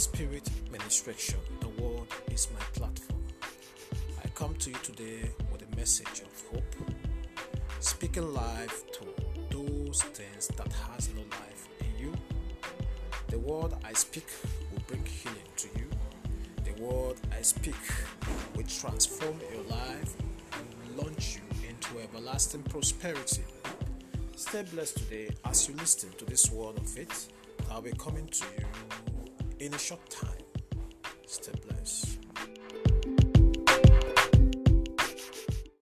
Spirit Ministration. The word is my platform. I come to you today with a message of hope, speaking life to those things that has no life in you. The word I speak will bring healing to you. The word I speak will transform your life and launch you into everlasting prosperity. Stay blessed today as you listen to this word of faith that will be coming to you in a short time.